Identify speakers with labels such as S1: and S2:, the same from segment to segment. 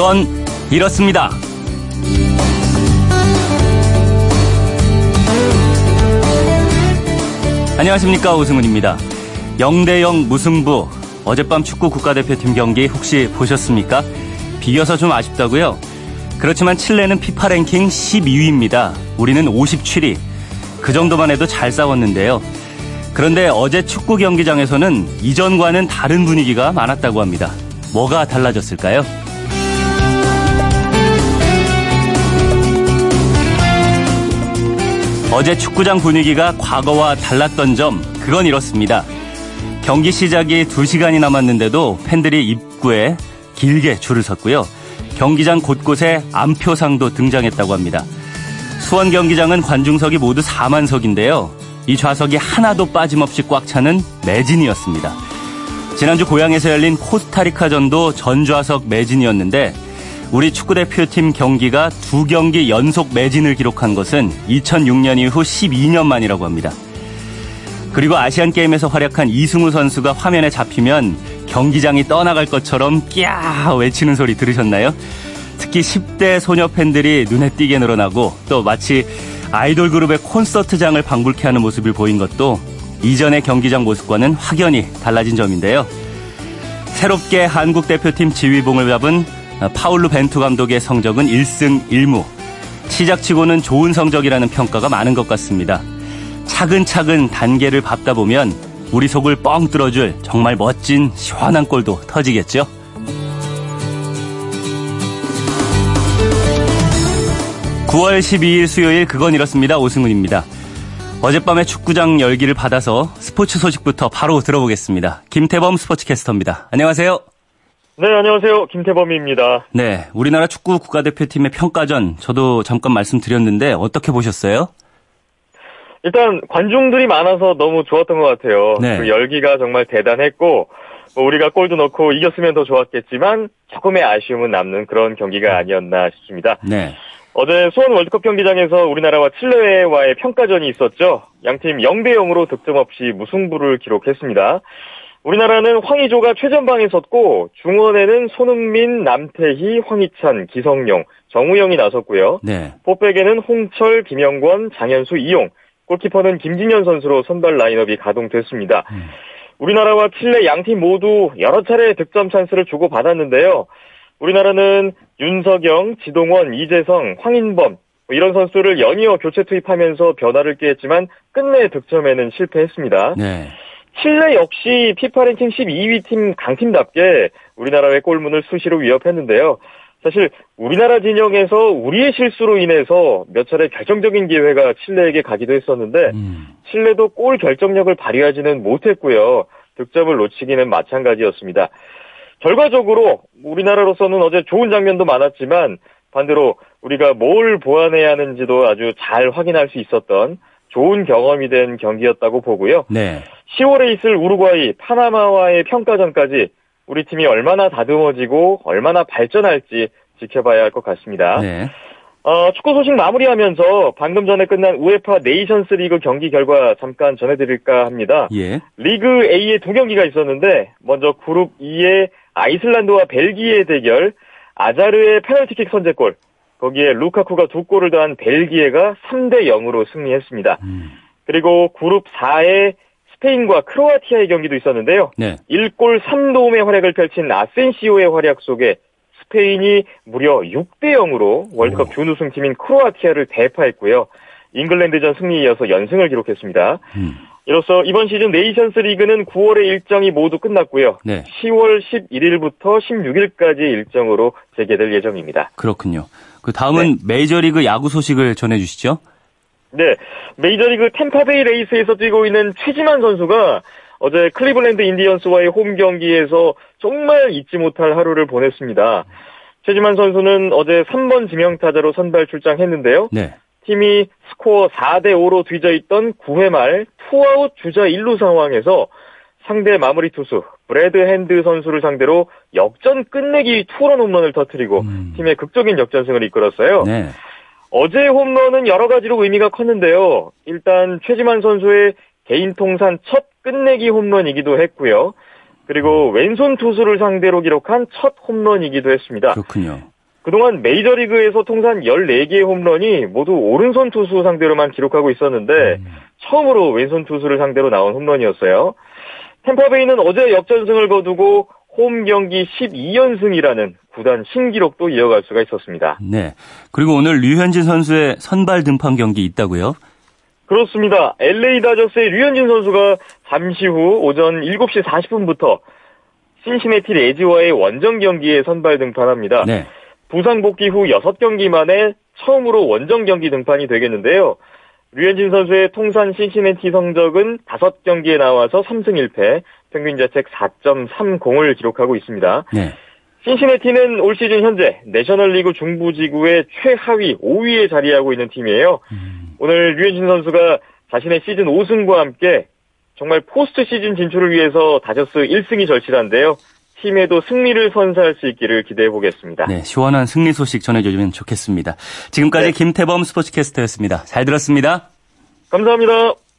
S1: 그건 이렇습니다. 안녕하십니까 오승훈입니다. 0대0 무승부 어젯밤 축구 국가대표팀 경기 혹시 보셨습니까? 비겨서 좀 아쉽다고요? 그렇지만 칠레는 피파 랭킹 12위입니다. 우리는 57위. 그 정도만 해도 잘 싸웠는데요. 그런데 어제 축구 경기장에서는 이전과는 다른 분위기가 많았다고 합니다. 뭐가 달라졌을까요? 어제 축구장 분위기가 과거와 달랐던 점, 그건 이렇습니다. 경기 시작이 2시간이 남았는데도 팬들이 입구에 길게 줄을 섰고요. 경기장 곳곳에 암표상도 등장했다고 합니다. 수원 경기장은 관중석이 모두 4만석인데요. 이 좌석이 하나도 빠짐없이 꽉 차는 매진이었습니다. 지난주 고향에서 열린 코스타리카전도 전좌석 매진이었는데 우리 축구대표팀 경기가 두 경기 연속 매진을 기록한 것은 2006년 이후 12년 만이라고 합니다. 그리고 아시안게임에서 활약한 이승우 선수가 화면에 잡히면 경기장이 떠나갈 것처럼 끼야 외치는 소리 들으셨나요? 특히 10대 소녀 팬들이 눈에 띄게 늘어나고 또 마치 아이돌 그룹의 콘서트장을 방불케 하는 모습을 보인 것도 이전의 경기장 모습과는 확연히 달라진 점인데요. 새롭게 한국 대표팀 지휘봉을 잡은 파울루 벤투 감독의 성적은 1승 1무. 시작치고는 좋은 성적이라는 평가가 많은 것 같습니다. 차근차근 단계를 밟다 보면 우리 속을 뻥 뚫어줄 정말 멋진 시원한 골도 터지겠죠? (9월 12일) 수요일 그건 이렇습니다 오승훈입니다 어젯밤에 축구장 열기를 받아서 스포츠 소식부터 바로 들어보겠습니다 김태범 스포츠캐스터입니다 안녕하세요
S2: 네, 안녕하세요. 김태범입니다.
S1: 네, 우리나라 축구 국가대표팀의 평가전 저도 잠깐 말씀드렸는데 어떻게 보셨어요?
S2: 일단 관중들이 많아서 너무 좋았던 것 같아요. 네. 그 열기가 정말 대단했고 뭐 우리가 골도 넣고 이겼으면 더 좋았겠지만 조금의 아쉬움은 남는 그런 경기가 아니었나 싶습니다. 네. 어제 수원 월드컵 경기장에서 우리나라와 칠레와의 평가전이 있었죠. 양팀 0대 0으로 득점 없이 무승부를 기록했습니다. 우리나라는 황의조가 최전방에 섰고 중원에는 손흥민, 남태희, 황희찬, 기성용, 정우영이 나섰고요. 네. 포백에는 홍철, 김영권, 장현수, 이용, 골키퍼는 김진현 선수로 선발 라인업이 가동됐습니다. 음. 우리나라와 칠레 양팀 모두 여러 차례 득점 찬스를 주고받았는데요. 우리나라는 윤석영, 지동원, 이재성, 황인범 뭐 이런 선수를 연이어 교체 투입하면서 변화를 꾀했지만 끝내 득점에는 실패했습니다. 네. 칠레 역시 피파 랭킹 12위 팀 강팀답게 우리나라의 골문을 수시로 위협했는데요. 사실 우리나라 진영에서 우리의 실수로 인해서 몇 차례 결정적인 기회가 칠레에게 가기도 했었는데 음. 칠레도 골 결정력을 발휘하지는 못했고요. 득점을 놓치기는 마찬가지였습니다. 결과적으로 우리나라로서는 어제 좋은 장면도 많았지만 반대로 우리가 뭘 보완해야 하는지도 아주 잘 확인할 수 있었던 좋은 경험이 된 경기였다고 보고요. 네. 10월에 있을 우루과이, 파나마와의 평가전까지 우리 팀이 얼마나 다듬어지고 얼마나 발전할지 지켜봐야 할 것 같습니다. 네. 어, 축구 소식 마무리하면서 방금 전에 끝난 우에파 네이션스 리그 경기 결과 잠깐 전해드릴까 합니다. 예. 리그 A의 두 경기가 있었는데 먼저 그룹 2의 아이슬란드와 벨기에 대결 아자르의 페널티킥 선제골 거기에 루카쿠가 두 골을 더한 벨기에가 3대 0으로 승리했습니다. 음. 그리고 그룹 4의 스페인과 크로아티아의 경기도 있었는데요. 네. 1골 3도움의 활약을 펼친 아센시오의 활약 속에 스페인이 무려 6대 0으로 월드컵 준우승팀인 크로아티아를 대파했고요. 잉글랜드전 승리에 이어서 연승을 기록했습니다. 음. 이로써 이번 시즌 네이션스 리그는 9월의 일정이 모두 끝났고요. 네. 10월 11일부터 16일까지 일정으로 재개될 예정입니다.
S1: 그렇군요. 그 다음은 네. 메이저리그 야구 소식을 전해주시죠.
S2: 네, 메이저리그 템파베이 레이스에서 뛰고 있는 최지만 선수가 어제 클리블랜드 인디언스와의 홈 경기에서 정말 잊지 못할 하루를 보냈습니다. 최지만 선수는 어제 3번 지명타자로 선발 출장했는데요. 네. 팀이 스코어 4대 5로 뒤져 있던 9회 말 투아웃 주자 1루 상황에서 상대 마무리 투수 브래드 핸드 선수를 상대로 역전 끝내기 투런 홈런을 터뜨리고 음. 팀의 극적인 역전승을 이끌었어요. 네. 어제 홈런은 여러 가지로 의미가 컸는데요. 일단 최지만 선수의 개인 통산 첫 끝내기 홈런이기도 했고요. 그리고 왼손 투수를 상대로 기록한 첫 홈런이기도 했습니다.
S1: 그렇군요.
S2: 그동안 메이저리그에서 통산 14개의 홈런이 모두 오른손 투수 상대로만 기록하고 있었는데 음. 처음으로 왼손 투수를 상대로 나온 홈런이었어요. 템파베이는 어제 역전승을 거두고 홈 경기 12연승이라는 구단 신기록도 이어갈 수가 있었습니다.
S1: 네. 그리고 오늘 류현진 선수의 선발 등판 경기 있다고요?
S2: 그렇습니다. LA 다저스의 류현진 선수가 잠시 후 오전 7시 40분부터 신시내티 레지와의 원정 경기에 선발 등판합니다. 네. 부상 복귀 후 6경기 만에 처음으로 원정 경기 등판이 되겠는데요. 류현진 선수의 통산 신시내티 성적은 5경기에 나와서 3승 1패, 평균 자책 4.30을 기록하고 있습니다. 네. 신시내티는 올 시즌 현재 내셔널리그 중부지구의 최하위 5위에 자리하고 있는 팀이에요. 음. 오늘 류현진 선수가 자신의 시즌 5승과 함께 정말 포스트 시즌 진출을 위해서 다저스 1승이 절실한데요. 팀에도 승리를 선사할 수 있기를 기대해 보겠습니다.
S1: 네, 시원한 승리 소식 전해주면 좋겠습니다. 지금까지 네. 김태범 스포츠캐스터였습니다. 잘 들었습니다.
S2: 감사합니다.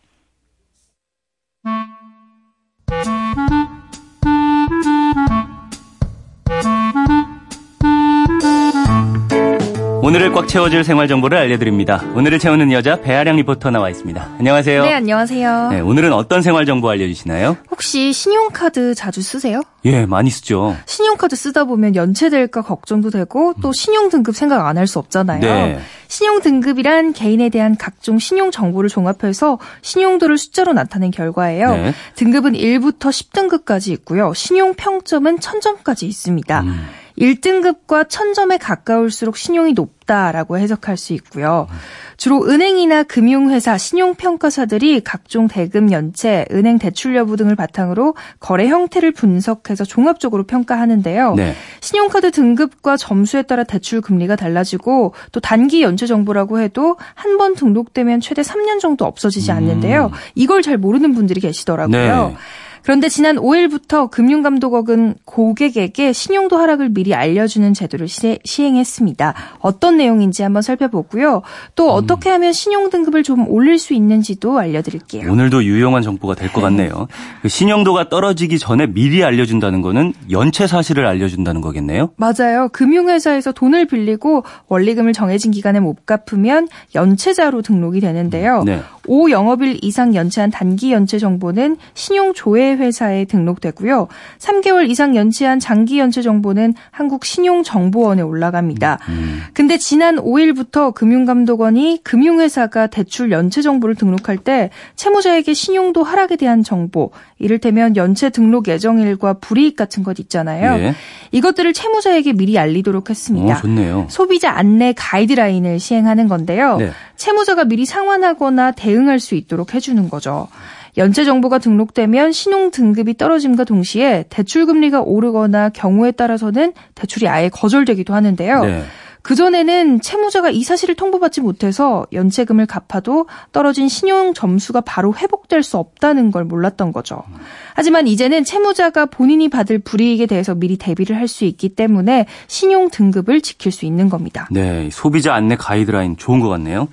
S1: 오늘을 꽉 채워줄 생활 정보를 알려드립니다. 오늘을 채우는 여자 배아량 리포터 나와 있습니다. 안녕하세요.
S3: 네, 안녕하세요.
S1: 네, 오늘은 어떤 생활 정보 알려주시나요?
S3: 혹시 신용카드 자주 쓰세요?
S1: 예, 많이 쓰죠.
S3: 신용카드 쓰다 보면 연체될까 걱정도 되고 또 신용 등급 생각 안 할 수 없잖아요. 네. 신용 등급이란 개인에 대한 각종 신용 정보를 종합해서 신용도를 숫자로 나타낸 결과예요. 네. 등급은 1부터 10등급까지 있고요. 신용 평점은 1000점까지 있습니다. 음. 1등급과 1000점에 가까울수록 신용이 높다라고 해석할 수 있고요. 주로 은행이나 금융회사, 신용평가사들이 각종 대금 연체, 은행 대출 여부 등을 바탕으로 거래 형태를 분석해서 종합적으로 평가하는데요. 네. 신용카드 등급과 점수에 따라 대출 금리가 달라지고 또 단기 연체 정보라고 해도 한 번 등록되면 최대 3년 정도 없어지지 않는데요. 음. 이걸 잘 모르는 분들이 계시더라고요. 네. 그런데 지난 5일부터 금융감독원은 고객에게 신용도 하락을 미리 알려주는 제도를 시, 행했습니다 어떤 내용인지 한번 살펴보고요. 또 음. 어떻게 하면 신용 등급을 좀 올릴 수 있는지도 알려드릴게요.
S1: 오늘도 유용한 정보가 될 것 같네요. 그 신용도가 떨어지기 전에 미리 알려준다는 거는 연체 사실을 알려준다는 거겠네요.
S3: 맞아요. 금융회사에서 돈을 빌리고 원리금을 정해진 기간에 못 갚으면 연체자로 등록이 되는데요. 네. 5 영업일 이상 연체한 단기 연체 정보는 신용 조회 회사에 등록되고요. 3개월 이상 연체한 장기 연체 정보는 한국신용정보원에 올라갑니다. 음. 근데 지난 5일부터 금융감독원이 금융회사가 대출 연체 정보를 등록할 때 채무자에게 신용도 하락에 대한 정보, 이를테면 연체 등록 예정일과 불이익 같은 것 있잖아요. 예. 이것들을 채무자에게 미리 알리도록 했습니다.
S1: 오, 좋네요.
S3: 소비자 안내 가이드라인을 시행하는 건데요. 네. 채무자가 미리 상환하거나 대응할 수 있도록 해주는 거죠. 연체 정보가 등록되면 신용 등급이 떨어짐과 동시에 대출 금리가 오르거나 경우에 따라서는 대출이 아예 거절되기도 하는데요. 네. 그전에는 채무자가 이 사실을 통보받지 못해서 연체금을 갚아도 떨어진 신용 점수가 바로 회복될 수 없다는 걸 몰랐던 거죠. 하지만 이제는 채무자가 본인이 받을 불이익에 대해서 미리 대비를 할 수 있기 때문에 신용 등급을 지킬 수 있는 겁니다.
S1: 네, 소비자 안내 가이드라인 좋은 것 같네요.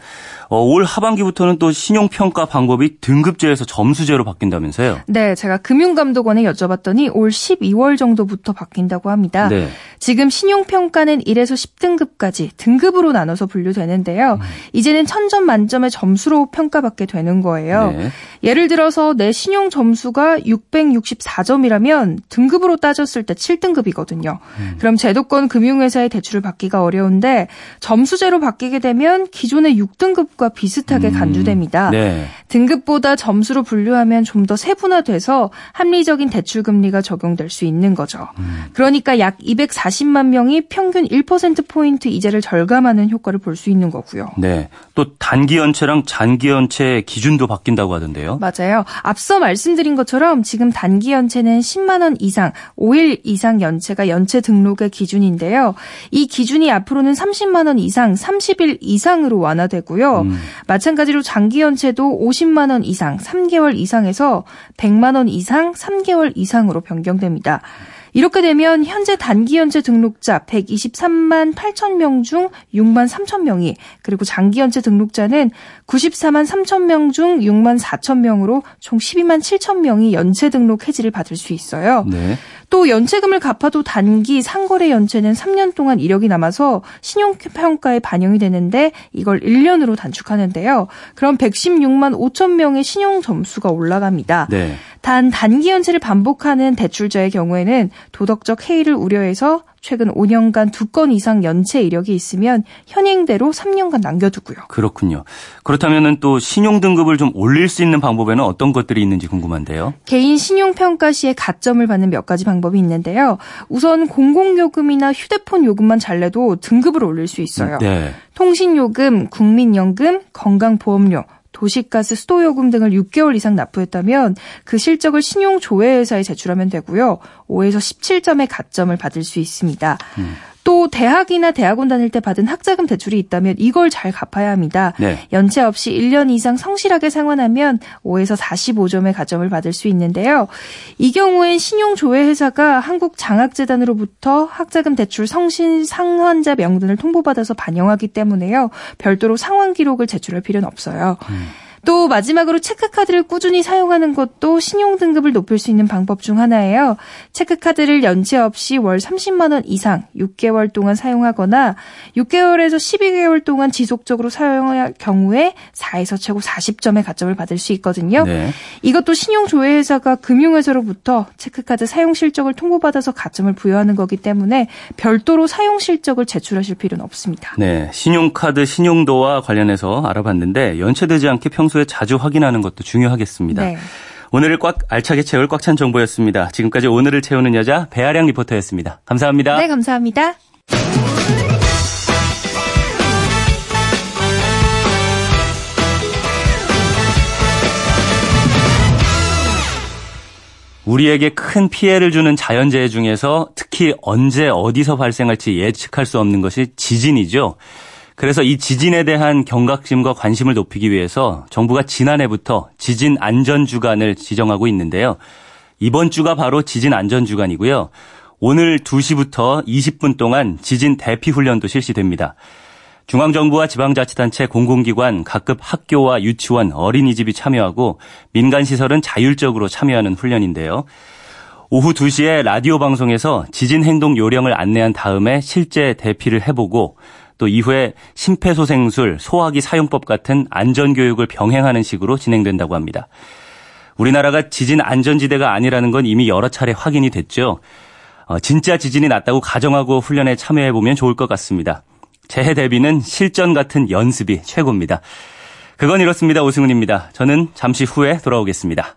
S1: 어, 올 하반기부터는 또 신용평가 방법이 등급제에서 점수제로 바뀐다면서요?
S3: 네, 제가 금융감독원에 여쭤봤더니 올 12월 정도부터 바뀐다고 합니다. 네. 지금 신용평가는 1에서 10등급 까지 등급으로 나눠서 분류되는데요. 음. 이제는 1000점 만점의 점수로 평가받게 되는 거예요. 네. 예를 들어서 내 신용 점수가 664점이라면 등급으로 따졌을 때 7등급이거든요. 음. 그럼 제도권 금융회사의 대출을 받기가 어려운데 점수제로 바뀌게 되면 기존의 6등급과 비슷하게 음. 간주됩니다. 네. 등급보다 점수로 분류하면 좀 더 세분화돼서 합리적인 대출 금리가 적용될 수 있는 거죠. 음. 그러니까 약 240만 명이 평균 1%포인트 이자를 절감하는 효과를 볼 수 있는 거고요.
S1: 네. 또 단기 연체랑 장기 연체 기준도 바뀐다고 하던데요.
S3: 맞아요. 앞서 말씀드린 것처럼 지금 단기 연체는 10만 원 이상, 5일 이상 연체가 연체 등록의 기준인데요. 이 기준이 앞으로는 30만 원 이상, 30일 이상으로 완화되고요. 음. 마찬가지로 장기 연체도 50만 원 이상, 3개월 이상에서 100만 원 이상, 3개월 이상으로 변경됩니다. 이렇게 되면 현재 단기 연체 등록자 123만 8천 명 중 6만 3천 명이 그리고 장기 연체 등록자는 94만 3천 명 중 6만 4천 명으로 총 12만 7천 명이 연체 등록 해지를 받을 수 있어요. 네. 또 연체금을 갚아도 단기 상거래 연체는 3년 동안 이력이 남아서 신용평가에 반영이 되는데 이걸 1년으로 단축하는데요. 그럼 116만 5천 명의 신용 점수가 올라갑니다. 네. 단 단기 연체를 반복하는 대출자의 경우에는 도덕적 해이를 우려해서 최근 5년간 두 건 이상 연체 이력이 있으면 현행대로 3년간 남겨두고요.
S1: 그렇군요. 그렇다면 또 신용 등급을 좀 올릴 수 있는 방법에는 어떤 것들이 있는지 궁금한데요.
S3: 개인 신용 평가 시에 가점을 받는 몇 가지 방법이 있는데요. 우선 공공요금이나 휴대폰 요금만 잘 내도 등급을 올릴 수 있어요. 네. 통신요금, 국민연금, 건강보험료, 도시가스, 수도요금 등을 6개월 이상 납부했다면 그 실적을 신용조회회사에 제출하면 되고요. 5에서 17점의 가점을 받을 수 있습니다. 음. 또 대학이나 대학원 다닐 때 받은 학자금 대출이 있다면 이걸 잘 갚아야 합니다. 네. 연체 없이 1년 이상 성실하게 상환하면 5에서 45점의 가점을 받을 수 있는데요. 이 경우엔 신용조회회사가 한국장학재단으로부터 학자금 대출 성신 상환자 명단을 통보받아서 반영하기 때문에요. 별도로 상환 기록을 제출할 필요는 없어요. 음. 또 마지막으로 체크카드를 꾸준히 사용하는 것도 신용 등급을 높일 수 있는 방법 중 하나예요. 체크카드를 연체 없이 월 30만 원 이상 6개월 동안 사용하거나 6개월에서 12개월 동안 지속적으로 사용할 경우에 4에서 최고 40점의 가점을 받을 수 있거든요. 네. 이것도 신용조회회사가 금융회사로부터 체크카드 사용 실적을 통보받아서 가점을 부여하는 거기 때문에 별도로 사용 실적을 제출하실 필요는 없습니다.
S1: 네, 신용카드 신용도와 관련해서 알아봤는데 연체되지 않게 평 평소에 자주 확인하는 것도 중요하겠습니다. 네. 오늘을 꽉 알차게 채울 꽉 찬 정보였습니다. 지금까지 오늘을 채우는 여자 배아량 리포터였습니다. 감사합니다.
S3: 네, 감사합니다.
S1: 우리에게 큰 피해를 주는 자연재해 중에서 특히 언제 어디서 발생할지 예측할 수 없는 것이 지진이죠. 그래서 이 지진에 대한 경각심과 관심을 높이기 위해서 정부가 지난해부터 지진 안전 주간을 지정하고 있는데요. 이번 주가 바로 지진 안전 주간이고요. 오늘 2시부터 20분 동안 지진 대피 훈련도 실시됩니다. 중앙정부와 지방자치단체 공공기관, 각급 학교와 유치원, 어린이집이 참여하고 민간시설은 자율적으로 참여하는 훈련인데요. 오후 2시에 라디오 방송에서 지진 행동 요령을 안내한 다음에 실제 대피를 해보고 또 이후에 심폐소생술, 소화기 사용법 같은 안전교육을 병행하는 식으로 진행된다고 합니다. 우리나라가 지진 안전지대가 아니라는 건 이미 여러 차례 확인이 됐죠. 어, 진짜 지진이 났다고 가정하고 훈련에 참여해보면 좋을 것 같습니다. 재해 대비는 실전 같은 연습이 최고입니다. 그건 이렇습니다. 오승훈입니다. 저는 잠시 후에 돌아오겠습니다.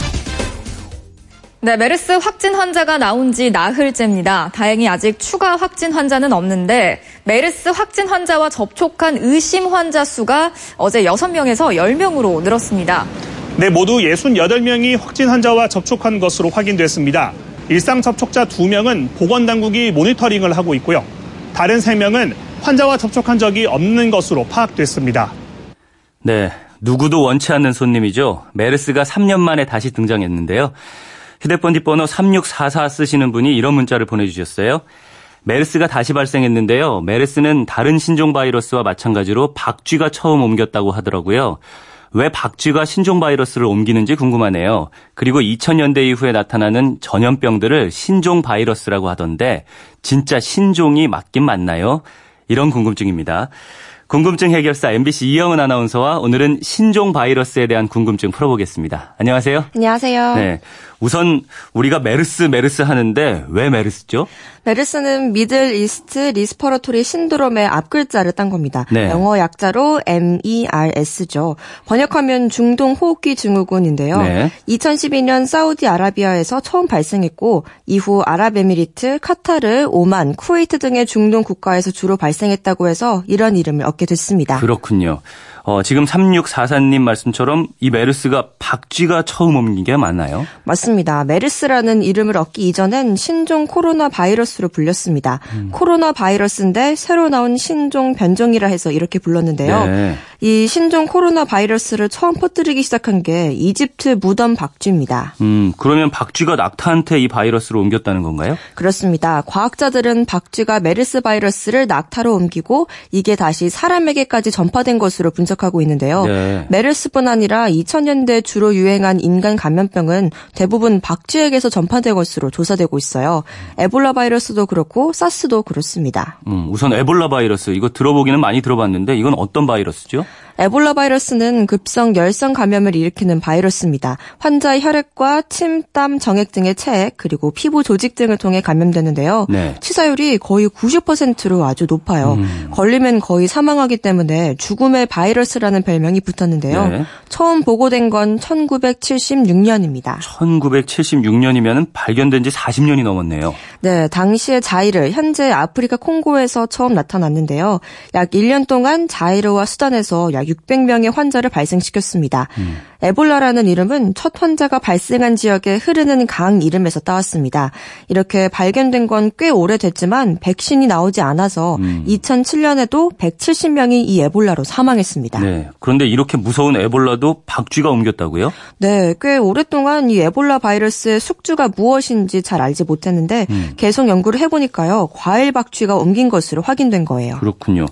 S4: 네, 메르스 확진 환자가 나온 지 나흘째입니다. 다행히 아직 추가 확진 환자는 없는데 메르스 확진 환자와 접촉한 의심 환자 수가 어제 6명에서 10명으로 늘었습니다.
S5: 네, 모두 68명이 확진 환자와 접촉한 것으로 확인됐습니다. 일상 접촉자 2명은 보건당국이 모니터링을 하고 있고요. 다른 3명은 환자와 접촉한 적이 없는 것으로 파악됐습니다.
S1: 네, 누구도 원치 않는 손님이죠. 메르스가 3년 만에 다시 등장했는데요. 휴대폰 뒷번호 3644 쓰시는 분이 이런 문자를 보내주셨어요. 메르스가 다시 발생했는데요. 메르스는 다른 신종 바이러스와 마찬가지로 박쥐가 처음 옮겼다고 하더라고요. 왜 박쥐가 신종 바이러스를 옮기는지 궁금하네요. 그리고 2000년대 이후에 나타나는 전염병들을 신종 바이러스라고 하던데 진짜 신종이 맞긴 맞나요? 이런 궁금증입니다. 궁금증 해결사 MBC 이영은 아나운서와 오늘은 신종 바이러스에 대한 궁금증 풀어보겠습니다. 안녕하세요.
S6: 안녕하세요. 네.
S1: 우선 우리가 메르스 메르스 하는데 왜 메르스죠?
S6: 메르스는 Middle East Respiratory Syndrome의 앞글자를 딴 겁니다. 네. 영어 약자로 MERS죠. 번역하면 중동 호흡기 증후군인데요. 네. 2012년 사우디아라비아에서 처음 발생했고 이후 아랍에미리트, 카타르, 오만, 쿠웨이트 등의 중동 국가에서 주로 발생했다고 해서 이런 이름을 얻게 됐습니다.
S1: 그렇군요. 어, 지금 3644님 말씀처럼 이 메르스가 박쥐가 처음 옮긴 게 맞나요?
S6: 맞습니다. 메르스라는 이름을 얻기 이전엔 신종 코로나 바이러스로 불렸습니다. 음. 코로나 바이러스인데 새로 나온 신종 변종이라 해서 이렇게 불렀는데요. 네. 이 신종 코로나 바이러스를 처음 퍼뜨리기 시작한 게 이집트 무덤 박쥐입니다.
S1: 음, 그러면 박쥐가 낙타한테 이 바이러스를 옮겼다는 건가요?
S6: 그렇습니다. 과학자들은 박쥐가 메르스 바이러스를 낙타로 옮기고 이게 다시 사람에게까지 전파된 것으로 분석 하고 있는데요. 네. 메르스뿐 아니라 2000년대 주로 유행한 인간 감염병은 대부분 박쥐에게서 전파된 것으로 조사되고 있어요. 에볼라 바이러스도 그렇고 사스도 그렇습니다.
S1: 음, 우선 에볼라 바이러스 이거 들어보기는 많이 들어봤는데 이건 어떤 바이러스죠?
S6: 에볼라 바이러스는 급성 열성 감염을 일으키는 바이러스입니다. 환자의 혈액과 침, 땀, 정액 등의 체액 그리고 피부 조직 등을 통해 감염되는데요. 네. 치사율이 거의 90%로 아주 높아요. 음. 걸리면 거의 사망하기 때문에 죽음의 바이러스라는 별명이 붙었는데요. 네. 처음 보고된 건 1976년입니다.
S1: 1976년이면 발견된 지 40년이 넘었네요.
S6: 네, 당시의 자이르, 현재 아프리카 콩고에서 처음 나타났는데요. 약 1년 동안 자이르와 수단에서 약 600명의 환자를 발생시켰습니다. 음. 에볼라라는 이름은 첫 환자가 발생한 지역에 흐르는 강 이름에서 따왔습니다. 이렇게 발견된 건 꽤 오래됐지만 백신이 나오지 않아서 음. 2007년에도 170명이 이 에볼라로 사망했습니다.
S1: 네. 그런데 이렇게 무서운 에볼라도 박쥐가 옮겼다고요?
S6: 네, 꽤 오랫동안 이 에볼라 바이러스의 숙주가 무엇인지 잘 알지 못했는데 음. 계속 연구를 해보니까요 과일 박쥐가 옮긴 것으로 확인된 거예요.
S1: 그렇군요.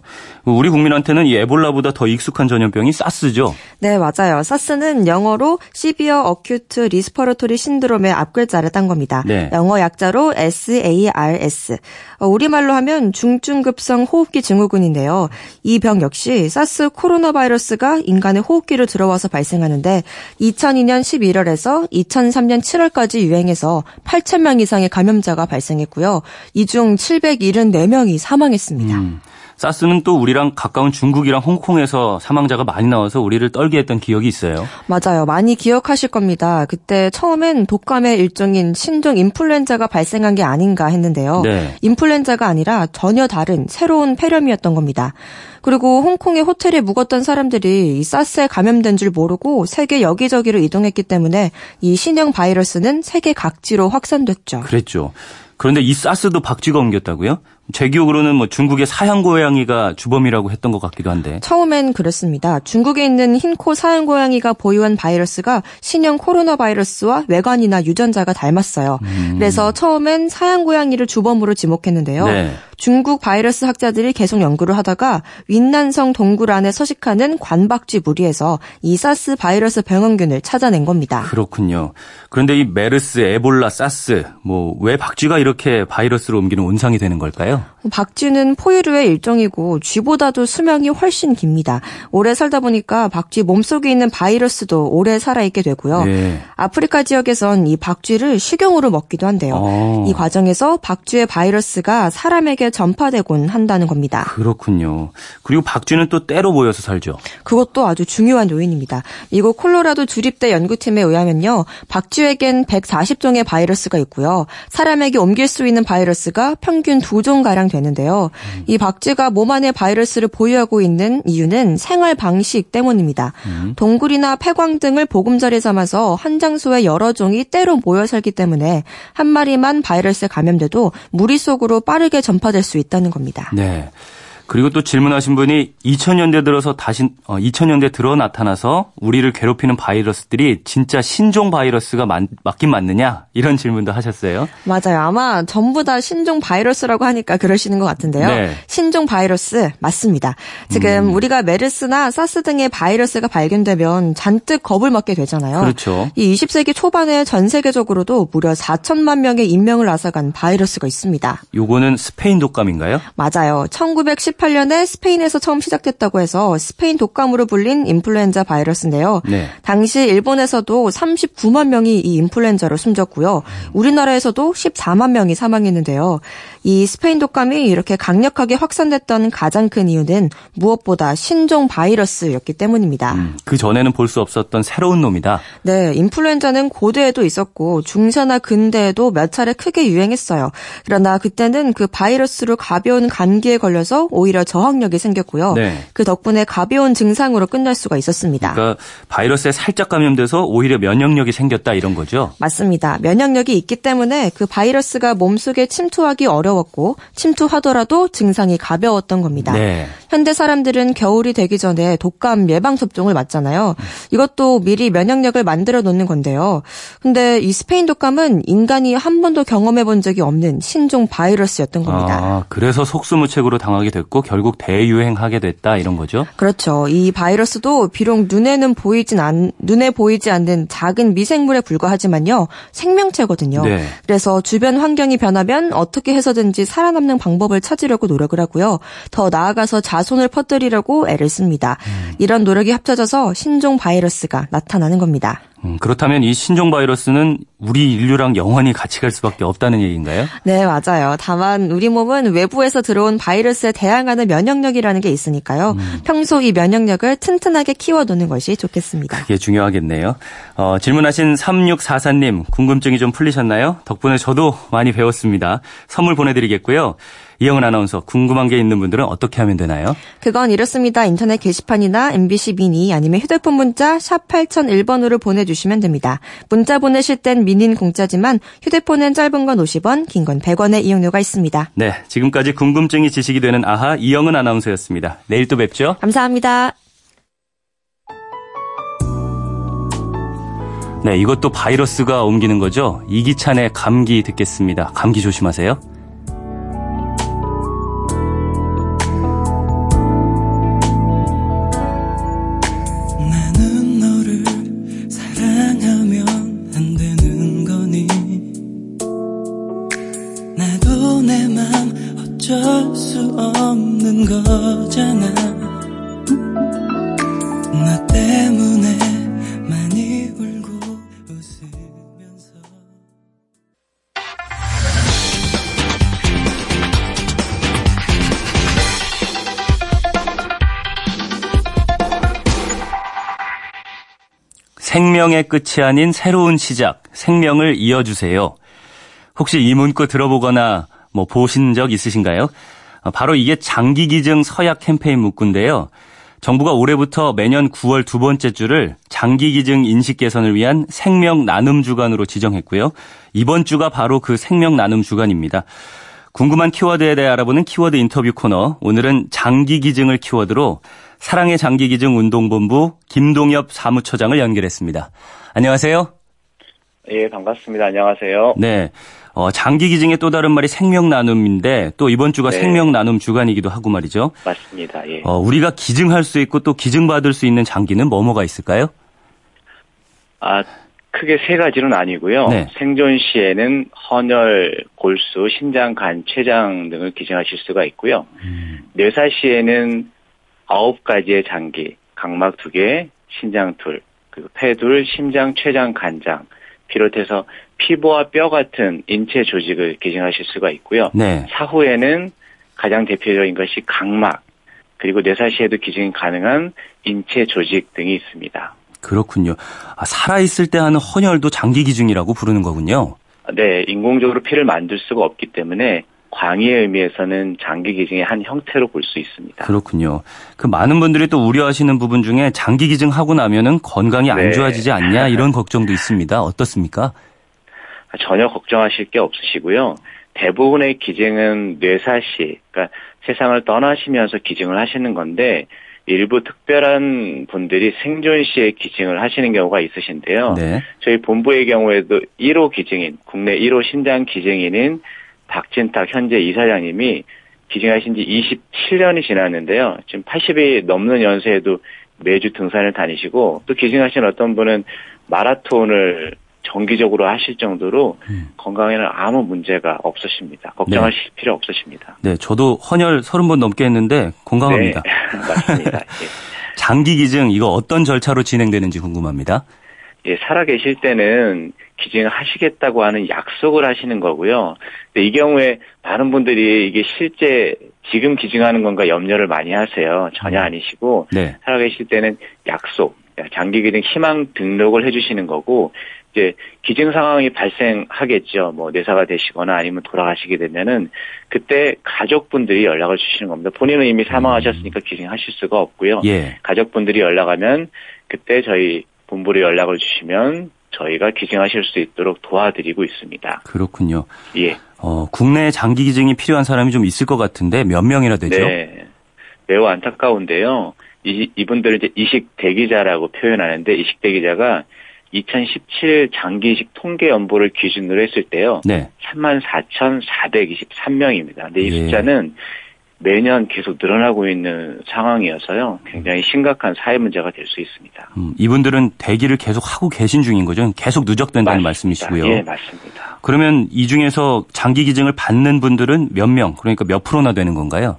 S1: 우리 국민한테는 이 에볼라보다 더 익숙한 전염병이 사스죠?
S6: 네, 맞아요. 사스는 영어로 Severe Acute Respiratory Syndrome의 앞글자를 딴 겁니다. 네. 영어 약자로 SARS. 어, 우리말로 하면 중증급성 호흡기 증후군인데요. 이 병 역시 사스 코로나 바이러스가 인간의 호흡기로 들어와서 발생하는데 2002년 11월에서 2003년 7월까지 유행해서 8,000명 이상의 감염자가 발생했고요. 이 중 774명이 사망했습니다. 음.
S1: 사스는 또 우리랑 가까운 중국이랑 홍콩에서 사망자가 많이 나와서 우리를 떨게 했던 기억이 있어요.
S6: 맞아요. 많이 기억하실 겁니다. 그때 처음엔 독감의 일종인 신종 인플루엔자가 발생한 게 아닌가 했는데요. 네. 인플루엔자가 아니라 전혀 다른 새로운 폐렴이었던 겁니다. 그리고 홍콩의 호텔에 묵었던 사람들이 이 사스에 감염된 줄 모르고 세계 여기저기로 이동했기 때문에 이 신형 바이러스는 세계 각지로 확산됐죠.
S1: 그랬죠. 그런데 이 사스도 박쥐가 옮겼다고요? 제 기억으로는 뭐 중국의 사양 고양이가 주범이라고 했던 것 같기도 한데.
S6: 처음엔 그렇습니다. 중국에 있는 흰코 사양 고양이가 보유한 바이러스가 신형 코로나 바이러스와 외관이나 유전자가 닮았어요. 음. 그래서 처음엔 사양 고양이를 주범으로 지목했는데요. 네. 중국 바이러스 학자들이 계속 연구를 하다가 윈난성 동굴 안에 서식하는 관박쥐 무리에서 이 사스 바이러스 병원균을 찾아낸 겁니다.
S1: 그렇군요. 그런데 이 메르스, 에볼라, 사스, 뭐 왜 박쥐가 이렇게 바이러스로 옮기는 원상이 되는 걸까요?
S6: 박쥐는 포유류의 일종이고 쥐보다도 수명이 훨씬 깁니다. 오래 살다 보니까 박쥐 몸속에 있는 바이러스도 오래 살아있게 되고요. 네. 아프리카 지역에선 이 박쥐를 식용으로 먹기도 한데요. 어. 이 과정에서 박쥐의 바이러스가 사람에게 전파되곤 한다는 겁니다.
S1: 그렇군요. 그리고 박쥐는 또 때로 모여서 살죠.
S6: 그것도 아주 중요한 요인입니다. 미국 콜로라도 주립대 연구팀에 의하면요. 박쥐에겐 140종의 바이러스가 있고요. 사람에게 옮길 수 있는 바이러스가 평균 2종 가량 되는데요. 음. 이 박쥐가 몸 안에 바이러스를 보유하고 있는 이유는 생활 방식 때문입니다. 음. 동굴이나 폐광 등을 보금자리 삼아서 한 장소에 여러 종이 때로 모여 살기 때문에 한 마리만 바이러스에 감염돼도 무리 속으로 빠르게 전파될 수 있다는 겁니다.
S1: 네. 그리고 또 질문하신 분이 2000년대 들어서 다시 어, 2000년대 들어 나타나서 우리를 괴롭히는 바이러스들이 진짜 신종 바이러스가 맞, 맞긴 맞느냐 이런 질문도 하셨어요.
S6: 맞아요. 아마 전부 다 신종 바이러스라고 하니까 그러시는 것 같은데요. 네. 신종 바이러스 맞습니다. 지금 음. 우리가 메르스나 사스 등의 바이러스가 발견되면 잔뜩 겁을 먹게 되잖아요.
S1: 그렇죠.
S6: 이 20세기 초반에 전 세계적으로도 무려 4천만 명의 인명을 앗아간 바이러스가 있습니다.
S1: 요거는 스페인 독감인가요?
S6: 맞아요. 1910 1918년에 스페인에서 처음 시작됐다고 해서 스페인 독감으로 불린 인플루엔자 바이러스인데요. 네. 당시 일본에서도 39만 명이 이 인플루엔자로 숨졌고요. 우리나라에서도 14만 명이 사망했는데요. 이 스페인 독감이 이렇게 강력하게 확산됐던 가장 큰 이유는 무엇보다 신종 바이러스였기 때문입니다. 음,
S1: 그 전에는 볼 수 없었던 새로운 놈이다.
S6: 네, 인플루엔자는 고대에도 있었고 중세나 근대에도 몇 차례 크게 유행했어요. 그러나 그때는 그 바이러스로 가벼운 감기에 걸려서 오히려 저항력이 생겼고요. 네. 그 덕분에 가벼운 증상으로 끝날 수가 있었습니다.
S1: 그러니까 바이러스에 살짝 감염돼서 오히려 면역력이 생겼다 이런 거죠?
S6: 맞습니다. 면역력이 있기 때문에 그 바이러스가 몸속에 침투하기 어려 어려웠고 침투하더라도 증상이 가벼웠던 겁니다. 네. 현대 사람들은 겨울이 되기 전에 독감 예방 접종을 맞잖아요. 이것도 미리 면역력을 만들어 놓는 건데요. 근데 이 스페인 독감은 인간이 한 번도 경험해 본 적이 없는 신종 바이러스였던 겁니다.
S1: 아, 그래서 속수무책으로 당하게 됐고 결국 대유행하게 됐다 이런 거죠?
S6: 그렇죠. 이 바이러스도 비록 눈에는 보이진 않 눈에 보이지 않는 작은 미생물에 불과하지만요. 생명체거든요. 네. 그래서 주변 환경이 변하면 어떻게 해서든 어떻든지 살아남는 방법을 찾으려고 노력을 하고요. 더 나아가서 자 손을 퍼뜨리려고 애를 씁니다. 음. 이런 노력이 합쳐져서 신종 바이러스가 나타나는 겁니다.
S1: 음, 그렇다면 이 신종 바이러스는 우리 인류랑 영원히 같이 갈 수밖에 없다는 얘기인가요?
S6: 네, 맞아요. 다만 우리 몸은 외부에서 들어온 바이러스에 대항하는 면역력이라는 게 있으니까요. 음. 평소 이 면역력을 튼튼하게 키워두는 것이 좋겠습니다.
S1: 그게 중요하겠네요. 어, 질문하신 3644님 궁금증이 좀 풀리셨나요? 덕분에 저도 많이 배웠습니다. 선물 보내드리겠고요. 이영은 아나운서 궁금한 게 있는 분들은 어떻게 하면 되나요?
S6: 그건 이렇습니다. 인터넷 게시판이나 MBC 미니 아니면 휴대폰 문자 샵 8001번으로 보내주시면 됩니다. 문자 보내실 땐 미니는 공짜지만 휴대폰은 짧은 건 50원, 긴 건 100원의 이용료가 있습니다.
S1: 네, 지금까지 궁금증이 지식이 되는 아하 이영은 아나운서였습니다. 내일 또 뵙죠.
S6: 감사합니다.
S1: 네, 이것도 바이러스가 옮기는 거죠. 이기찬의 감기 듣겠습니다. 감기 조심하세요. 생명의 끝이 아닌 새로운 시작, 생명을 이어주세요. 혹시 이 문구 들어보거나 뭐 보신 적 있으신가요? 어, 바로 이게 장기 기증 서약 캠페인 문구인데요. 정부가 올해부터 매년 9월 두 번째 주를 장기 기증 인식 개선을 위한 생명 나눔 주간으로 지정했고요. 이번 주가 바로 그 생명 나눔 주간입니다. 궁금한 키워드에 대해 알아보는 키워드 인터뷰 코너. 오늘은 장기 기증을 키워드로 사랑의 장기 기증 운동본부 김동엽 사무처장을 연결했습니다. 안녕하세요.
S7: 예, 반갑습니다. 안녕하세요.
S1: 네. 어, 장기 기증의 또 다른 말이 생명 나눔인데 또 이번 주가 네. 생명 나눔 주간이기도 하고 말이죠.
S7: 맞습니다. 예.
S1: 어, 우리가 기증할 수 있고 또 기증받을 수 있는 장기는 뭐뭐가 있을까요?
S7: 아, 크게 세 가지는 아니고요. 네. 생존 시에는 헌혈, 골수, 신장, 간, 췌장 등을 기증하실 수가 있고요. 음. 뇌사 시에는 아홉 가지의 장기, 각막 두 개, 신장 둘, 그리고 폐 둘, 심장, 췌장, 간장 비롯해서 피부와 뼈 같은 인체 조직을 기증하실 수가 있고요. 네. 사후에는 가장 대표적인 것이 각막, 그리고 뇌사시에도 기증이 가능한 인체 조직 등이 있습니다.
S1: 그렇군요. 아, 살아있을 때 하는 헌혈도 장기 기증이라고 부르는 거군요.
S7: 네, 인공적으로 피를 만들 수가 없기 때문에 광의의 의미에서는 장기 기증의 한 형태로 볼 수 있습니다.
S1: 그렇군요. 그 많은 분들이 또 우려하시는 부분 중에 장기 기증하고 나면은 건강이 안 네. 좋아지지 않냐 이런 걱정도 있습니다. 어떻습니까?
S7: 전혀 걱정하실 게 없으시고요. 대부분의 기증은 뇌사시, 그러니까 세상을 떠나시면서 기증을 하시는 건데 일부 특별한 분들이 생존 시에 기증을 하시는 경우가 있으신데요. 네. 저희 본부의 경우에도 1호 기증인, 국내 1호 신장 기증인인 박진탁 현재 이사장님이 기증하신 지 27년이 지났는데요. 지금 80이 넘는 연세에도 매주 등산을 다니시고 또 기증하신 어떤 분은 마라톤을 정기적으로 하실 정도로 음. 건강에는 아무 문제가 없으십니다. 걱정하실 네. 필요 없으십니다.
S1: 네, 저도 헌혈 30번 넘게 했는데 건강합니다. 네,
S7: 맞습니다. 예.
S1: 장기 기증 이거 어떤 절차로 진행되는지 궁금합니다.
S7: 예, 살아 계실 때는 기증을 하시겠다고 하는 약속을 하시는 거고요. 근데 이 경우에 많은 분들이 이게 실제 지금 기증하는 건가 염려를 많이 하세요. 전혀 음. 아니시고 네. 살아계실 때는 약속, 장기 기증 희망 등록을 해주시는 거고 이제 기증 상황이 발생하겠죠. 뭐 내사가 되시거나 아니면 돌아가시게 되면은 그때 가족분들이 연락을 주시는 겁니다. 본인은 이미 사망하셨으니까 기증하실 수가 없고요. 예. 가족분들이 연락하면 그때 저희 본부로 연락을 주시면 저희가 기증하실 수 있도록 도와드리고 있습니다.
S1: 그렇군요. 예. 어, 국내 장기 기증이 필요한 사람이 좀 있을 것 같은데 몇 명이나 되죠?
S7: 네. 매우 안타까운데요. 이, 이분들을 이제 이식 대기자라고 표현하는데 이식 대기자가 2017 장기 이식 통계 연보를 기준으로 했을 때요. 네. 34,423명입니다. 근데 이 예. 숫자는 매년 계속 늘어나고 있는 상황이어서요. 굉장히 심각한 사회 문제가 될 수 있습니다.
S1: 음, 이분들은 대기를 계속 하고 계신 중인 거죠? 계속 누적된다는 맞습니다. 말씀이시고요.
S7: 예, 맞습니다.
S1: 그러면 이 중에서 장기 기증을 받는 분들은 몇 명, 그러니까 몇 프로나 되는 건가요?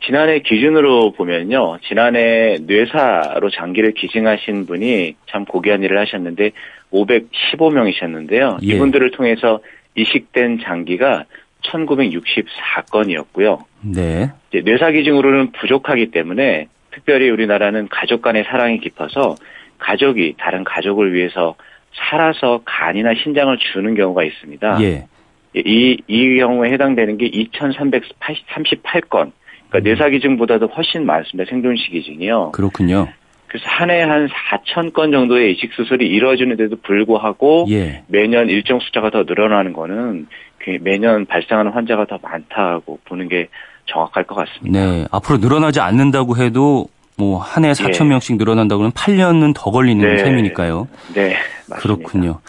S7: 지난해 기준으로 보면요. 지난해 뇌사로 장기를 기증하신 분이 참 고귀한 일을 하셨는데 515명이셨는데요. 예. 이분들을 통해서 이식된 장기가 1964건이었고요. 네. 뇌사 기증으로는 부족하기 때문에 특별히 우리나라는 가족 간의 사랑이 깊어서 가족이 다른 가족을 위해서 살아서 간이나 신장을 주는 경우가 있습니다. 예. 이, 이 경우에 해당되는 게 2,338건. 그러니까 음. 뇌사 기증보다도 훨씬 많습니다. 생존시 기증이요.
S1: 그렇군요.
S7: 그래서 한 해 한 4천 건 정도의 이식 수술이 이루어지는데도 불구하고 예. 매년 일정 숫자가 더 늘어나는 거는 그 매년 발생하는 환자가 더 많다고 보는 게 정확할 것 같습니다.
S1: 네, 앞으로 늘어나지 않는다고 해도 뭐 한 해 4천 예. 명씩 늘어난다고 하면 8년은 더 걸리는 네. 셈이니까요.
S7: 네, 맞습니다.
S1: 그렇군요.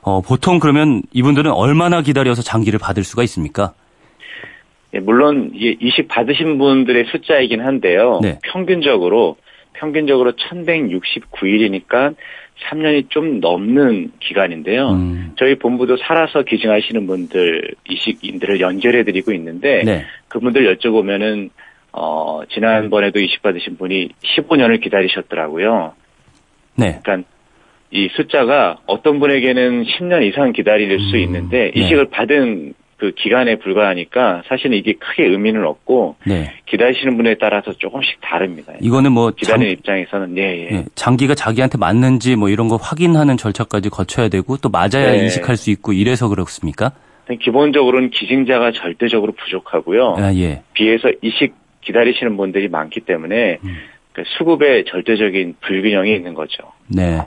S1: 어, 보통 그러면 이분들은 얼마나 기다려서 장기를 받을 수가 있습니까?
S7: 네, 물론 이식 받으신 분들의 숫자이긴 한데요. 네. 평균적으로 평균적으로 1169일이니까 3년이 좀 넘는 기간인데요. 음. 저희 본부도 살아서 기증하시는 분들 이식인들을 연결해 드리고 있는데 네. 그분들 여쭤보면은 어 지난번에도 이식 받으신 분이 15년을 기다리셨더라고요. 네. 그러니까 이 숫자가 어떤 분에게는 10년 이상 기다릴 수 음. 있는데 이식을 네. 받은 그 기간에 불과하니까 사실은 이게 크게 의미는 없고 네. 기다리시는 분에 따라서 조금씩 다릅니다.
S1: 이거는 뭐
S7: 기다리는 장, 입장에서는 예, 예. 네,
S1: 장기가 자기한테 맞는지 뭐 이런 거 확인하는 절차까지 거쳐야 되고 또 맞아야 네. 인식할 수 있고 이래서 그렇습니까?
S7: 기본적으로는 기증자가 절대적으로 부족하고요. 아, 예. 비해서 이식 기다리시는 분들이 많기 때문에 음. 그 수급에 절대적인 불균형이 있는 거죠.
S1: 네.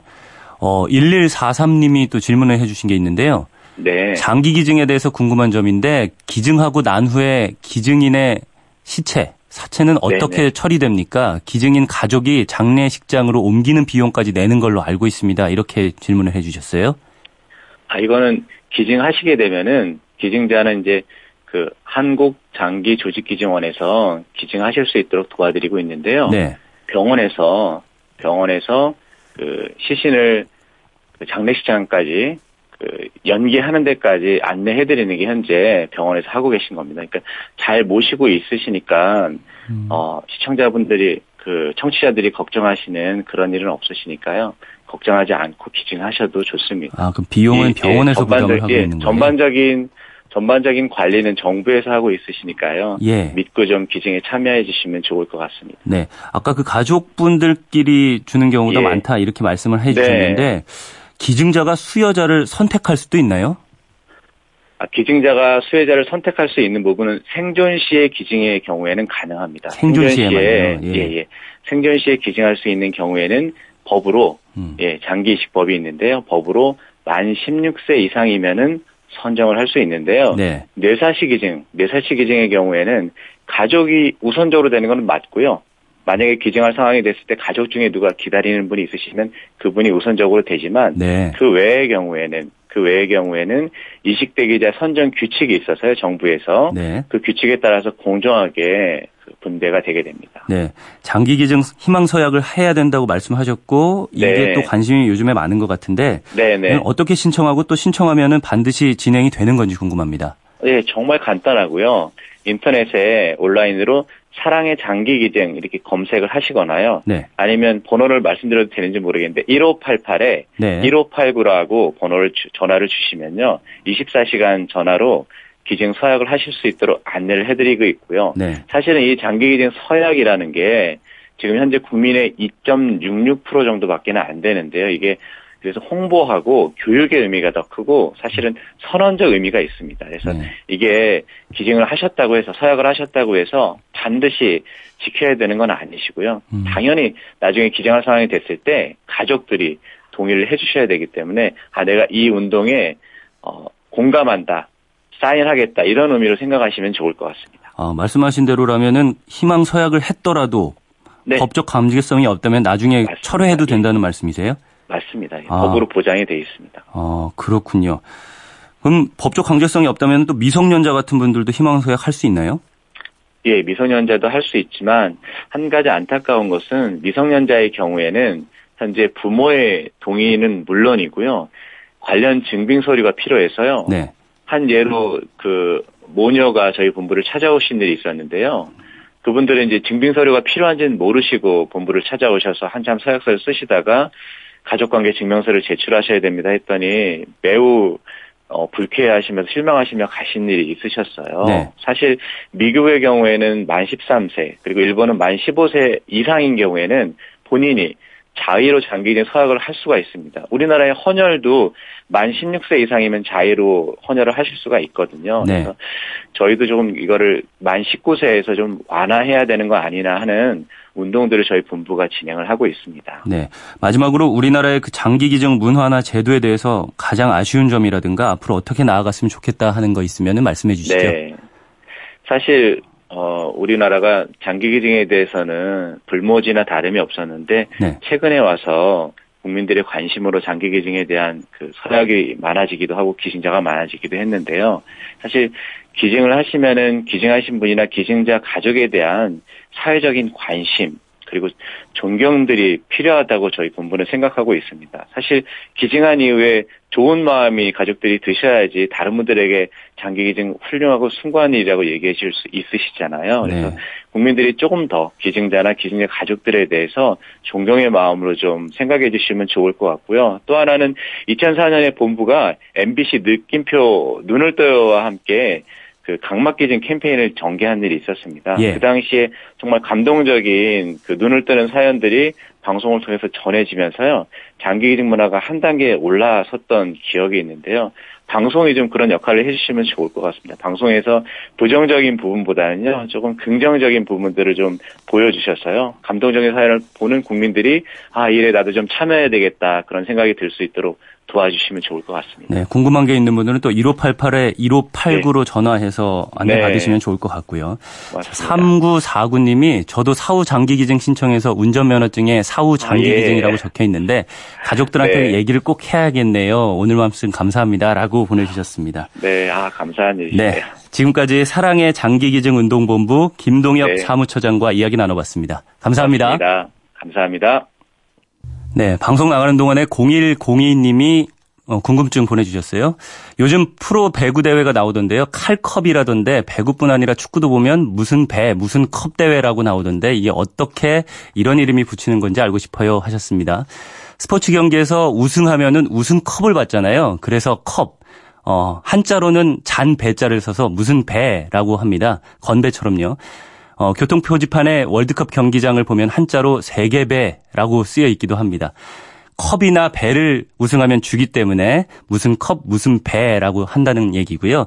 S1: 어, 1143님이 또 질문을 해주신 게 있는데요. 네. 장기 기증에 대해서 궁금한 점인데 기증하고 난 후에 기증인의 시체 사체는 어떻게 네네. 처리됩니까? 기증인 가족이 장례식장으로 옮기는 비용까지 내는 걸로 알고 있습니다. 이렇게 질문을 해주셨어요.
S7: 아 이거는 기증하시게 되면은 기증자는 이제 그 한국 장기 조직 기증원에서 기증하실 수 있도록 도와드리고 있는데요. 네. 병원에서 병원에서 그 시신을 그 장례식장까지 그 연기하는 데까지 안내해 드리는 게 현재 병원에서 하고 계신 겁니다. 그러니까 잘 모시고 있으시니까 음. 어, 시청자분들이 그 청취자들이 걱정하시는 그런 일은 없으시니까요. 걱정하지 않고 기증하셔도 좋습니다.
S1: 아 그럼 비용은 예, 병원에서 예, 부담을 하고 있는 거예요?
S7: 전반적인 전반적인 관리는 정부에서 하고 있으시니까요. 예. 믿고 좀 기증에 참여해 주시면 좋을 것 같습니다.
S1: 네. 아까 그 가족분들끼리 주는 경우도 예. 많다 이렇게 말씀을 해 주셨는데 네. 기증자가 수여자를 선택할 수도 있나요?
S7: 아, 기증자가 수혜자를 선택할 수 있는 부분은 생존 시의 기증의 경우에는 가능합니다.
S1: 생존 시에 예.
S7: 예, 예. 생존 시에 기증할 수 있는 경우에는 법으로 음. 예, 장기 이식법이 있는데요. 법으로 만 16세 이상이면은 선정을 할 수 있는데요. 네. 뇌사시 기증, 뇌사시 기증의 경우에는 가족이 우선적으로 되는 것은 맞고요. 만약에 기증할 상황이 됐을 때 가족 중에 누가 기다리는 분이 있으시면 그분이 우선적으로 되지만 네. 그 외의 경우에는 그 외의 경우에는 이식대기자 선정 규칙이 있어서요 정부에서 네. 그 규칙에 따라서 공정하게 그 분배가 되게 됩니다.
S1: 네, 장기 기증 희망 서약을 해야 된다고 말씀하셨고 이게 네. 또 관심이 요즘에 많은 것 같은데 네, 네. 어떻게 신청하고 또 신청하면은 반드시 진행이 되는 건지 궁금합니다.
S7: 네, 정말 간단하고요. 인터넷에 온라인으로 사랑의 장기 기증 이렇게 검색을 하시거나요. 네. 아니면 번호를 말씀드려도 되는지 모르겠는데 1588에 네. 1589라고 번호를 주, 전화를 주시면요. 24시간 전화로 기증 서약을 하실 수 있도록 안내를 해드리고 있고요. 네. 사실은 이 장기 기증 서약이라는 게 지금 현재 국민의 2.66% 정도밖에 안 되는데요. 이게 그래서 홍보하고 교육의 의미가 더 크고 사실은 선언적 의미가 있습니다. 그래서 네. 이게 기증을 하셨다고 해서 서약을 하셨다고 해서 반드시 지켜야 되는 건 아니시고요. 음. 당연히 나중에 기증할 상황이 됐을 때 가족들이 동의를 해주셔야 되기 때문에 아 내가 이 운동에 어, 공감한다, 사인하겠다 이런 의미로 생각하시면 좋을 것 같습니다.
S1: 아, 말씀하신 대로라면은 희망 서약을 했더라도 네. 법적 감지성이 없다면 나중에 맞습니다. 철회해도 된다는 말씀이세요?
S7: 맞습니다. 아. 법으로 보장이 돼 있습니다.
S1: 아, 그렇군요. 그럼 법적 강제성이 없다면 또 미성년자 같은 분들도 희망서약 할 수 있나요?
S7: 예, 미성년자도 할 수 있지만 한 가지 안타까운 것은 미성년자의 경우에는 현재 부모의 동의는 물론이고요. 관련 증빙 서류가 필요해서요. 네. 한 예로 그 모녀가 저희 본부를 찾아오신 일이 있었는데요. 그분들은 이제 증빙 서류가 필요한지는 모르시고 본부를 찾아오셔서 한참 서약서를 쓰시다가 가족관계 증명서를 제출하셔야 됩니다 했더니 매우 어, 불쾌해하시면서 실망하시며 가신 일이 있으셨어요. 네. 사실 미국의 경우에는 만 13세 그리고 일본은 만 15세 이상인 경우에는 본인이 자의로 장기인 서약을 할 수가 있습니다. 우리나라의 헌혈도 만 16세 이상이면 자의로 헌혈을 하실 수가 있거든요. 네. 그래서 저희도 조금 이거를 만 19세에서 좀 완화해야 되는 거 아니나 하는 운동들을 저희 본부가 진행을 하고 있습니다.
S1: 네. 마지막으로 우리나라의 그 장기 기증 문화나 제도에 대해서 가장 아쉬운 점이라든가 앞으로 어떻게 나아갔으면 좋겠다 하는 거 있으면 말씀해 주시죠. 네.
S7: 사실 어, 우리나라가 장기 기증에 대해서는 불모지나 다름이 없었는데 네. 최근에 와서 국민들의 관심으로 장기 기증에 대한 그 서약이 많아지기도 하고 기증자가 많아지기도 했는데요. 사실 기증을 하시면은 기증하신 분이나 기증자 가족에 대한 사회적인 관심 그리고 존경들이 필요하다고 저희 본부는 생각하고 있습니다. 사실 기증한 이후에 좋은 마음이 가족들이 드셔야지 다른 분들에게 장기 기증 훌륭하고 숭고한 일이라고 얘기해 줄수 있으시잖아요. 그래서 네. 국민들이 조금 더 기증자나 기증자 가족들에 대해서 존경의 마음으로 좀 생각해 주시면 좋을 것 같고요. 또 하나는 2004년에 본부가 MBC 느낌표 눈을 떠요와 함께 그 각막기증 캠페인을 전개한 일이 있었습니다. 예. 그 당시에 정말 감동적인 그 눈을 뜨는 사연들이 방송을 통해서 전해지면서요. 장기기증 문화가 한 단계 올라섰던 기억이 있는데요. 방송이 좀 그런 역할을 해주시면 좋을 것 같습니다. 방송에서 부정적인 부분보다는요, 조금 긍정적인 부분들을 좀 보여주셨어요. 감동적인 사연을 보는 국민들이, 아, 이래 나도 좀 참여해야 되겠다, 그런 생각이 들 수 있도록 도와주시면 좋을 것 같습니다.
S1: 네, 궁금한 게 있는 분들은 또 1588에 1589로 네. 전화해서 안내 네. 받으시면 좋을 것 같고요. 맞습니다. 3949님이 저도 사후 장기 기증 신청해서 운전면허증에 사후 장기 아, 예. 기증이라고 적혀 있는데 가족들한테 네. 얘기를 꼭 해야겠네요. 오늘 말씀 감사합니다라고 보내주셨습니다.
S7: 네, 아 감사한 일이네요. 네.
S1: 지금까지 사랑의 장기 기증 운동본부 김동엽 네. 사무처장과 이야기 나눠봤습니다. 감사합니다.
S7: 감사합니다. 감사합니다.
S1: 네, 방송 나가는 동안에 0102님이 어, 궁금증 보내주셨어요. 요즘 프로 배구 대회가 나오던데요. 칼컵이라던데 배구뿐 아니라 축구도 보면 무슨 배, 무슨 컵 대회라고 나오던데 이게 어떻게 이런 이름이 붙이는 건지 알고 싶어요 하셨습니다. 스포츠 경기에서 우승하면은 우승컵을 받잖아요. 그래서 컵. 어, 한자로는 잔 배자를 써서 무슨 배라고 합니다. 건배처럼요. 어, 교통 표지판에 월드컵 경기장을 보면 한자로 세계배라고 쓰여 있기도 합니다. 컵이나 배를 우승하면 주기 때문에 무슨 컵 무슨 배라고 한다는 얘기고요.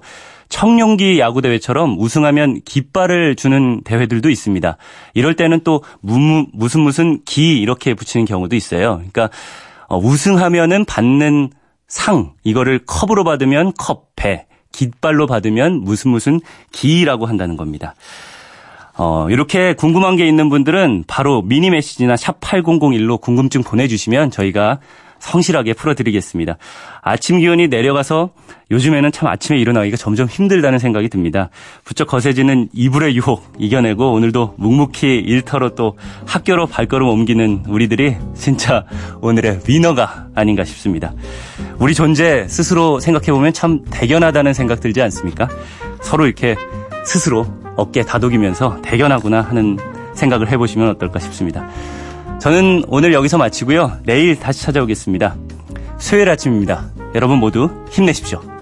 S1: 청룡기 야구대회처럼 우승하면 깃발을 주는 대회들도 있습니다. 이럴 때는 또 무, 무슨 무슨 기 이렇게 붙이는 경우도 있어요. 그러니까 어, 우승하면은 받는 상 이거를 컵으로 받으면 컵, 배, 깃발로 받으면 무슨 무슨 기라고 한다는 겁니다. 어, 이렇게 궁금한 게 있는 분들은 바로 미니 메시지나 샵 8001로 궁금증 보내주시면 저희가 성실하게 풀어드리겠습니다. 아침 기온이 내려가서 요즘에는 참 아침에 일어나기가 점점 힘들다는 생각이 듭니다. 부쩍 거세지는 이불의 유혹 이겨내고 오늘도 묵묵히 일터로 또 학교로 발걸음 옮기는 우리들이 진짜 오늘의 위너가 아닌가 싶습니다. 우리 존재 스스로 생각해보면 참 대견하다는 생각 들지 않습니까? 서로 이렇게 스스로 어깨 다독이면서 대견하구나 하는 생각을 해보시면 어떨까 싶습니다. 저는 오늘 여기서 마치고요. 내일 다시 찾아오겠습니다. 수요일 아침입니다. 여러분 모두 힘내십시오.